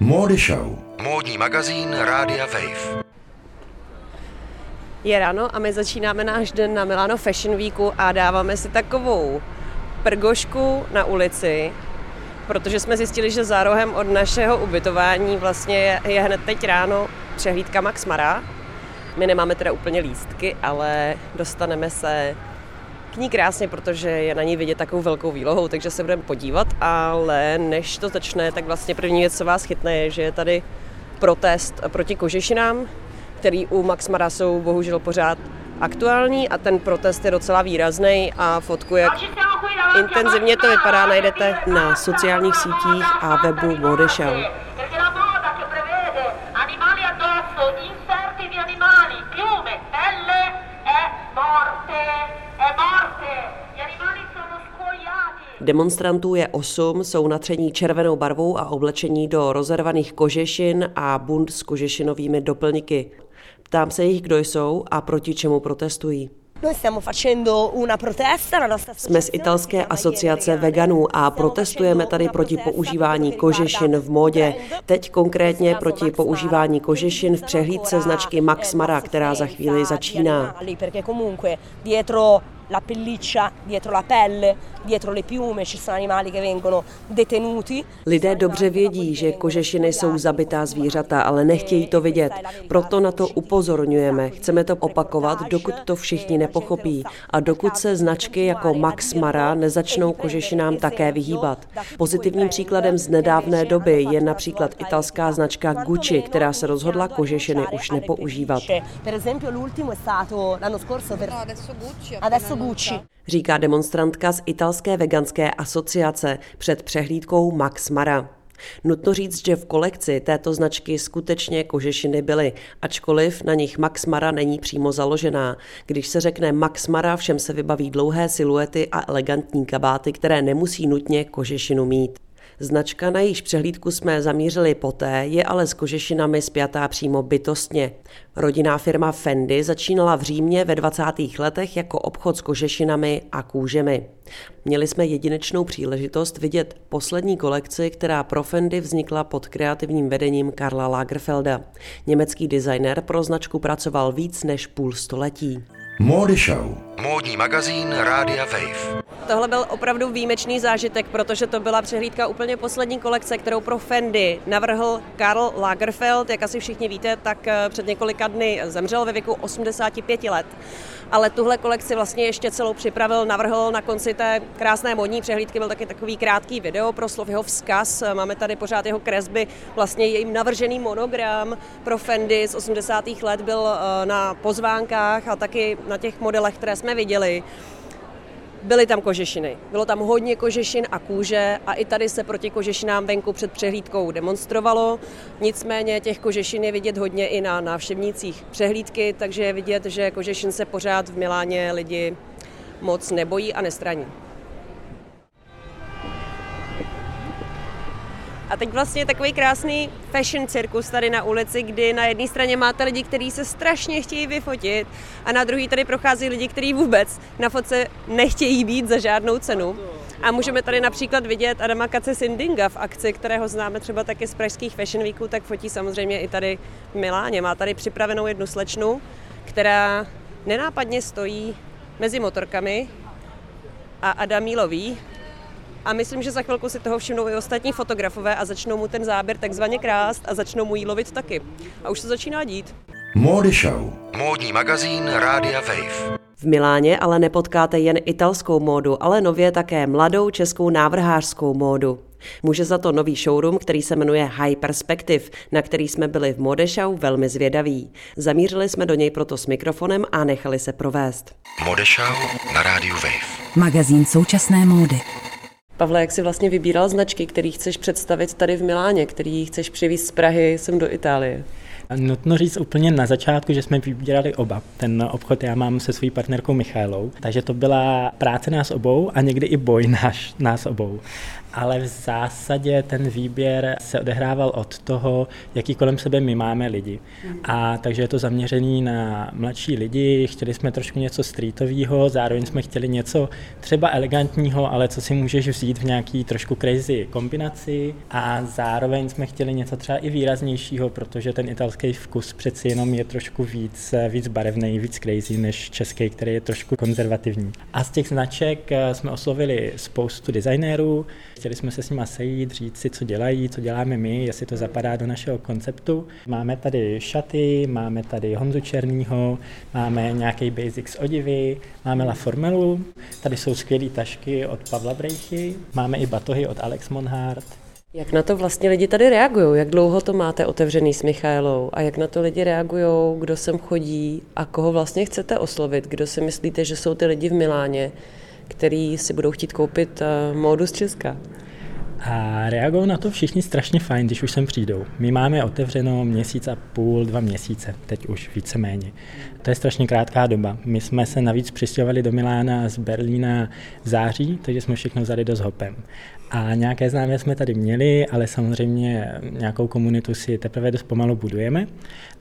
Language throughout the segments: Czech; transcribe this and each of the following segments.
Módy Show. Módní magazín Rádia Wave. Je ráno a my začínáme náš den na Milano Fashion Weeku a dáváme si takovou prgošku na ulici, protože jsme zjistili, že za rohem od našeho ubytování vlastně je, je hned teď ráno přehlídka Max Mara. My nemáme teda úplně lístky, ale dostaneme se k ní krásně, protože je na ní vidět takovou velkou výlohou, takže se budeme podívat, ale než to začne, tak vlastně první věc, co vás chytne, je, že je tady protest proti kožešinám, který u Max Mara jsou bohužel pořád aktuální a ten protest je docela výrazný a fotku, jak intenzivně to vypadá, najdete na sociálních sítích a webu Mode Demonstrantů je osm, jsou natření červenou barvou a oblečení do rozervaných kožešin a bund s kožešinovými doplňky. Ptám se jich, kdo jsou a proti čemu protestují. Jsme z italské asociace veganů a protestujeme tady proti používání kožešin v módě. Teď konkrétně proti používání kožešin v přehlídce značky Max Mara, která za chvíli začíná la pelliccia dietro la pelle, dietro le piume, ci sono animali che vengono detenuti. Lidé dobře vědí, že kožešiny jsou zabitá zvířata, ale nechtějí to vidět. Proto na to upozorňujeme. Chceme to opakovat, dokud to všichni nepochopí a dokud se značky jako Max Mara nezačnou kožešinám také vyhýbat. Pozitivním příkladem z nedávné doby je například italská značka Gucci, která se rozhodla kožešiny už nepoužívat. Per esempio l'ultimo è stato l'anno scorso per... Adesso Gucci. Říká demonstrantka z italské veganské asociace před přehlídkou Max Mara. Nutno říct, že v kolekci této značky skutečně kožešiny byly, ačkoliv na nich Max Mara není přímo založená. Když se řekne Max Mara, všem se vybaví dlouhé siluety a elegantní kabáty, které nemusí nutně kožešinu mít. Značka, na jejíž přehlídku jsme zamířili poté, je ale s kožešinami spjatá přímo bytostně. Rodinná firma Fendi začínala v Římě ve 20. letech jako obchod s kožešinami a kůžemi. Měli jsme jedinečnou příležitost vidět poslední kolekci, která pro Fendi vznikla pod kreativním vedením Karla Lagerfelda. Německý designer pro značku pracoval víc než půl století. Módy Show. Módní magazín Rádia Wave. Tohle byl opravdu výjimečný zážitek, protože to byla přehlídka úplně poslední kolekce, kterou pro Fendi navrhl Karl Lagerfeld. Jak asi všichni víte, tak eh, před několika dny zemřel ve věku 85 let ale tuhle kolekci vlastně ještě celou připravil, navrhl na konci té krásné modní přehlídky, byl taky takový krátký video pro slov jeho vzkaz, máme tady pořád jeho kresby, vlastně jejím navržený monogram pro Fendi z 80. let byl eh, na pozvánkách a taky na těch modelech, které jsme viděli. Byly tam kožešiny. Bylo tam hodně kožešin a kůže a i tady se proti kožešinám venku před přehlídkou demonstrovalo. Nicméně těch kožešin je vidět hodně i na návštěvnících přehlídky, takže je vidět, že kožešin se pořád v Miláně lidi moc nebojí a nestraní. A teď vlastně takový krásný fashion cirkus tady na ulici, kdy na jedné straně máte lidi, kteří se strašně chtějí vyfotit a na druhé tady prochází lidi, kteří vůbec na fotce nechtějí být za žádnou cenu. A můžeme tady například vidět Adama Kace Sindinga v akci, kterého známe třeba taky z pražských Fashion Weeků, tak fotí samozřejmě i tady v Miláně. Má tady připravenou jednu slečnu, která nenápadně stojí mezi motorkami a Adam loví a myslím, že za chvilku si toho všimnou i ostatní fotografové a začnou mu ten záběr takzvaně krást a začnou mu jí lovit taky. A už se začíná dít. Módy Show. Módní magazín Rádia Wave. V Miláně ale nepotkáte jen italskou módu, ale nově také mladou českou návrhářskou módu. Může za to nový showroom, který se jmenuje High Perspective, na který jsme byli v Modešau velmi zvědaví. Zamířili jsme do něj proto s mikrofonem a nechali se provést. Modešau na rádiu Wave. Magazín současné módy. Pavle, jak jsi vlastně vybíral značky, který chceš představit tady v Miláně, který chceš přivést z Prahy sem do Itálie? Nutno říct úplně na začátku, že jsme vybírali oba. Ten obchod já mám se svojí partnerkou Michailou, takže to byla práce nás obou a někdy i boj náš, nás obou. ale v zásadě ten výběr se odehrával od toho, jaký kolem sebe my máme lidi. A takže je to zaměřený na mladší lidi, chtěli jsme trošku něco streetového, zároveň jsme chtěli něco třeba elegantního, ale co si můžeš vzít v nějaký trošku crazy kombinaci a zároveň jsme chtěli něco třeba i výraznějšího, protože ten italský vkus přeci jenom je trošku víc, víc barevný, víc crazy než český, který je trošku konzervativní. A z těch značek eh, jsme oslovili spoustu designérů, chtěli jsme se s nimi sejít, říct si, co dělají, co děláme my, jestli to zapadá do našeho konceptu. Máme tady šaty, máme tady Honzu Černýho, máme nějaký basics odivy, máme La Formelu, tady jsou skvělé tašky od Pavla Brejchy, máme i batohy od Alex Monhart, jak na to vlastně lidi tady reagují? Jak dlouho to máte otevřený s Michailou? A jak na to lidi reagují? Kdo sem chodí? A koho vlastně chcete oslovit? Kdo si myslíte, že jsou ty lidi v Miláně, který si budou chtít koupit uh, módu z Česka? A reagují na to všichni strašně fajn, když už sem přijdou. My máme otevřeno měsíc a půl, dva měsíce, teď už víceméně. To je strašně krátká doba. My jsme se navíc přistěhovali do Milána z Berlína v září, takže jsme všechno vzali dost hopem. A nějaké známé jsme tady měli, ale samozřejmě nějakou komunitu si teprve dost pomalu budujeme.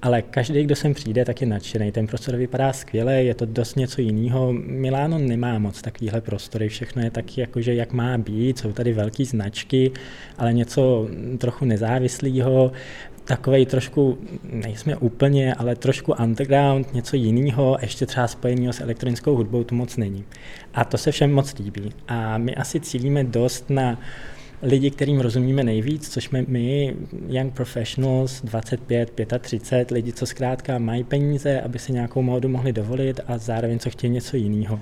Ale každý, kdo sem přijde, tak je nadšený. Ten prostor vypadá skvěle, je to dost něco jiného. Miláno nemá moc takovýhle prostory, všechno je taky jakože jak má být, jsou tady velké značky, ale něco trochu nezávislého takový trošku, nejsme úplně, ale trošku underground, něco jiného, ještě třeba spojeného s elektronickou hudbou, tu moc není. A to se všem moc líbí. A my asi cílíme dost na lidi, kterým rozumíme nejvíc, což jsme my, young professionals, 25, 35, lidi, co zkrátka mají peníze, aby si nějakou módu mohli dovolit a zároveň co chtějí něco jiného.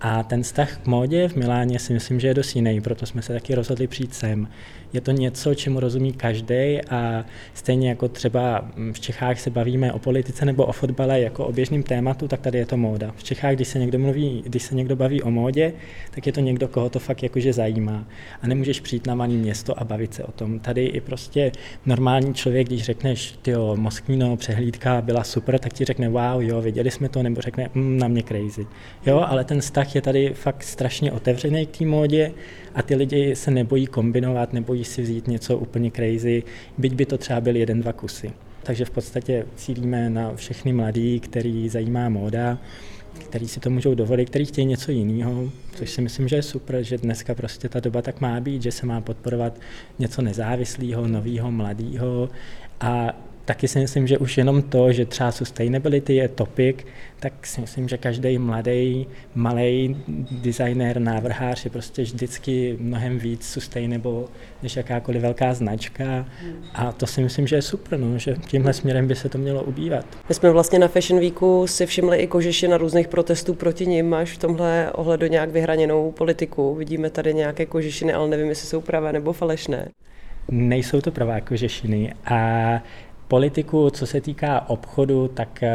A ten vztah k módě v Miláně si myslím, že je dost jiný, proto jsme se taky rozhodli přijít sem. Je to něco, čemu rozumí každý a stejně jako třeba v Čechách se bavíme o politice nebo o fotbale jako o běžným tématu, tak tady je to móda. V Čechách, když se někdo mluví, když se někdo baví o módě, tak je to někdo, koho to fakt jakože zajímá. A nemůžeš přijít na malý město a bavit se o tom. Tady i prostě normální člověk, když řekneš, ty Moskvíno, přehlídka byla super, tak ti řekne, wow, jo, viděli jsme to, nebo řekne, mm, na mě crazy. Jo, ale ten vztah je tady fakt strašně otevřený k té módě a ty lidi se nebojí kombinovat, nebojí si vzít něco úplně crazy, byť by to třeba byl jeden, dva kusy. Takže v podstatě cílíme na všechny mladí, který zajímá móda, který si to můžou dovolit, který chtějí něco jiného, což si myslím, že je super, že dneska prostě ta doba tak má být, že se má podporovat něco nezávislého, nového, mladého a taky si myslím, že už jenom to, že třeba sustainability je topic, tak si myslím, že každý mladý, malý designer, návrhář je prostě vždycky mnohem víc sustainable než jakákoliv velká značka. A to si myslím, že je super, no, že tímhle směrem by se to mělo ubývat. My jsme vlastně na Fashion Weeku si všimli i kožeši na různých protestů proti nim. Máš v tomhle ohledu nějak vyhraněnou politiku? Vidíme tady nějaké kožešiny, ale nevím, jestli jsou pravé nebo falešné. Nejsou to pravé kožešiny a Politiku, co se týká obchodu, tak uh,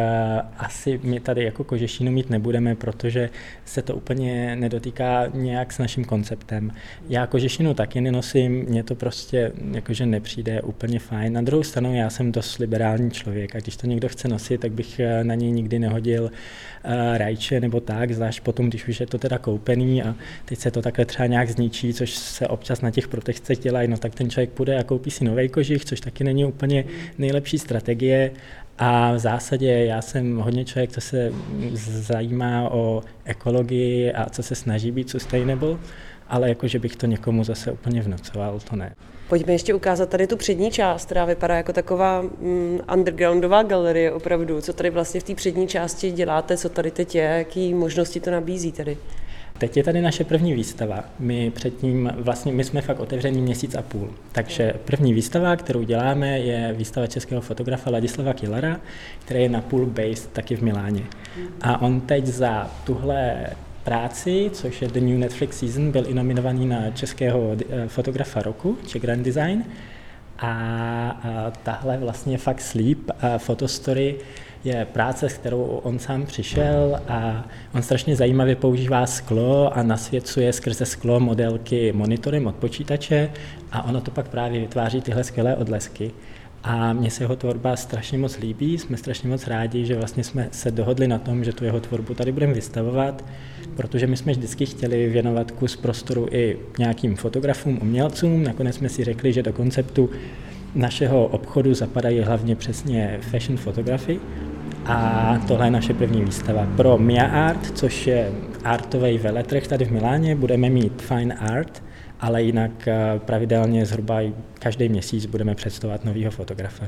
asi my tady jako kožešínu mít nebudeme, protože se to úplně nedotýká nějak s naším konceptem. Já kožešinu taky nenosím, mně to prostě jakože nepřijde úplně fajn. Na druhou stranu já jsem dost liberální člověk a když to někdo chce nosit, tak bych eh, na něj nikdy nehodil uh, rajče nebo tak, zvlášť potom, když už je to teda koupený a teď se to takhle třeba nějak zničí, což se občas na těch protestech dělají, no tak ten člověk půjde a koupí si nový kožich, což taky není úplně nejlepší nejlepší strategie a v zásadě já jsem hodně člověk, co se zajímá o ekologii a co se snaží být sustainable, ale jako, že bych to někomu zase úplně vnucoval, to ne. Pojďme ještě ukázat tady tu přední část, která vypadá jako taková mm, undergroundová galerie opravdu. Co tady vlastně v té přední části děláte, co tady teď je, jaký možnosti to nabízí tady? Teď je tady naše první výstava. My předtím, vlastně my jsme fakt otevřený měsíc a půl. Takže první výstava, kterou děláme, je výstava českého fotografa Ladislava Killara, který je na pool based taky v Miláně. A on teď za tuhle práci, což je The New Netflix Season, byl i nominovaný na českého eh, fotografa roku, Czech Grand Design. A, a tahle vlastně fakt Sleep, a Photostory, je práce, s kterou on sám přišel a on strašně zajímavě používá sklo a nasvěcuje skrze sklo modelky monitorem od počítače a ono to pak právě vytváří tyhle skvělé odlesky. A mně se jeho tvorba strašně moc líbí, jsme strašně moc rádi, že vlastně jsme se dohodli na tom, že tu jeho tvorbu tady budeme vystavovat, protože my jsme vždycky chtěli věnovat kus prostoru i nějakým fotografům, umělcům. Nakonec jsme si řekli, že do konceptu našeho obchodu zapadají hlavně přesně fashion fotografy. A tohle je naše první výstava. Pro Mia Art, což je artový veletrh tady v Miláně, budeme mít Fine Art, ale jinak eh, pravidelně zhruba každý měsíc budeme představovat nového fotografa.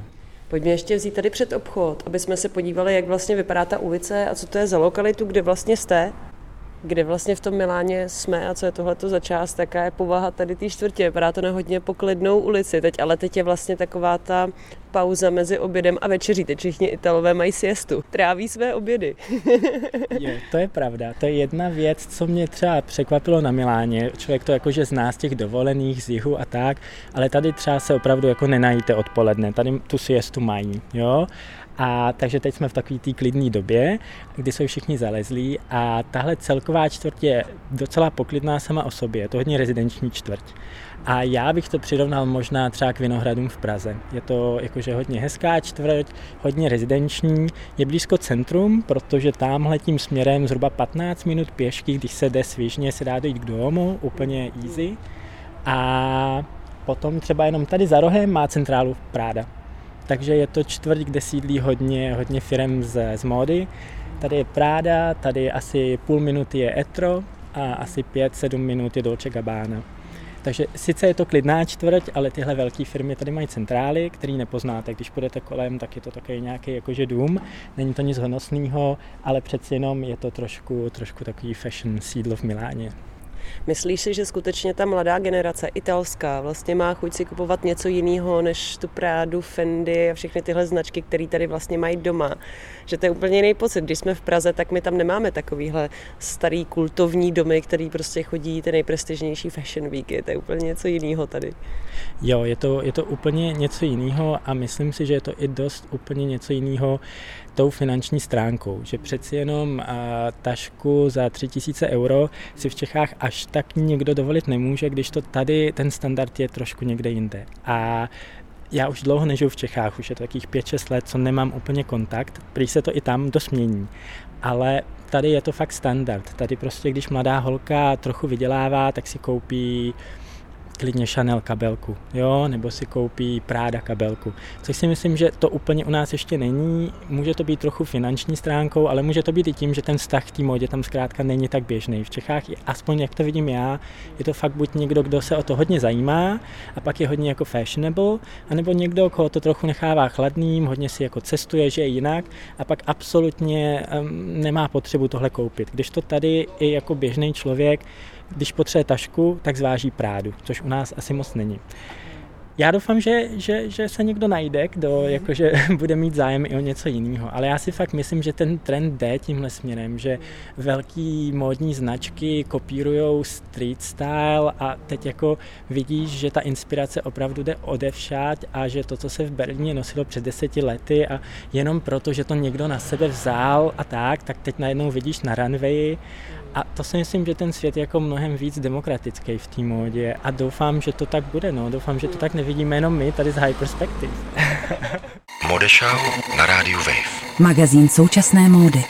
Pojďme ještě vzít tady před obchod, aby jsme se podívali, jak vlastně vypadá ta ulice a co to je za lokalitu, kde vlastně jste kde vlastně v tom Miláně jsme a co je tohleto za část, jaká je povaha tady té čtvrtě. Vypadá to na hodně poklidnou ulici teď, ale teď je vlastně taková ta pauza mezi obědem a večeří. Teď všichni Italové mají siestu, tráví své obědy. je, to je pravda. To je jedna věc, co mě třeba překvapilo na Miláně. Člověk to jakože zná z těch dovolených, z jihu a tak, ale tady třeba se opravdu jako nenajíte odpoledne. Tady tu siestu mají, jo. A takže teď jsme v takové té klidné době, kdy jsou všichni zalezlí a tahle celková čtvrť je docela poklidná sama o sobě, je to hodně rezidenční čtvrť. A já bych to přirovnal možná třeba k Vinohradům v Praze. Je to jakože hodně hezká čtvrť, hodně rezidenční, je blízko centrum, protože tamhle tím směrem zhruba 15 minut pěšky, když se jde svižně, se dá dojít k domu, úplně easy. A potom třeba jenom tady za rohem má centrálu Práda takže je to čtvrť, kde sídlí hodně, hodně firm z, z módy. Tady je Prada, tady asi půl minuty je Etro a asi 5-7 minut je Dolce Gabbana. Takže sice je to klidná čtvrť, ale tyhle velké firmy tady mají centrály, které nepoznáte. Když půjdete kolem, tak je to takový nějaký jakože dům. Není to nic honosného, ale přeci jenom je to trošku, trošku takový fashion sídlo v Miláně. Myslíš si, že skutečně ta mladá generace italská vlastně má chuť si kupovat něco jiného než tu Prádu, Fendi a všechny tyhle značky, které tady vlastně mají doma? Že to je úplně jiný pocit. Když jsme v Praze, tak my tam nemáme takovýhle starý kultovní domy, který prostě chodí ty nejprestižnější fashion weeky. To je úplně něco jiného tady. Jo, je to, je to úplně něco jiného a myslím si, že je to i dost úplně něco jiného tou finanční stránkou, že přeci jenom uh, tašku za 3000 euro si v Čechách až tak někdo dovolit nemůže, když to tady ten standard je trošku někde jinde. A já už dlouho nežiju v Čechách, už je to takých 5-6 let, co nemám úplně kontakt, prý se to i tam dost mění. Ale tady je to fakt standard. Tady prostě, když mladá holka trochu vydělává, tak si koupí klidně Chanel kabelku, jo, nebo si koupí Prada kabelku. Což si myslím, že to úplně u nás ještě není. Může to být trochu finanční stránkou, ale může to být i tím, že ten vztah k té modě tam zkrátka není tak běžný. V Čechách, aspoň jak to vidím já, je to fakt buď někdo, kdo se o to hodně zajímá a pak je hodně jako fashionable, anebo někdo, koho to trochu nechává chladným, hodně si jako cestuje, že je jinak a pak absolutně um, nemá potřebu tohle koupit. Když to tady i jako běžný člověk když potřebuje tašku, tak zváží prádu, což u nás asi moc není. Já doufám, že, že, že se někdo najde, kdo jakože bude mít zájem i o něco jiného, ale já si fakt myslím, že ten trend jde tímhle směrem, že velký módní značky kopírují street style a teď jako vidíš, že ta inspirace opravdu jde odevšát a že to, co se v Berlíně nosilo před deseti lety a jenom proto, že to někdo na sebe vzal a tak, tak teď najednou vidíš na runwayi a to si myslím, že ten svět je jako mnohem víc demokratický v té módě a doufám, že to tak bude. No. Doufám, že to tak nevidíme jenom my tady z High Perspective. Modešau na rádiu Wave. Magazín současné módy.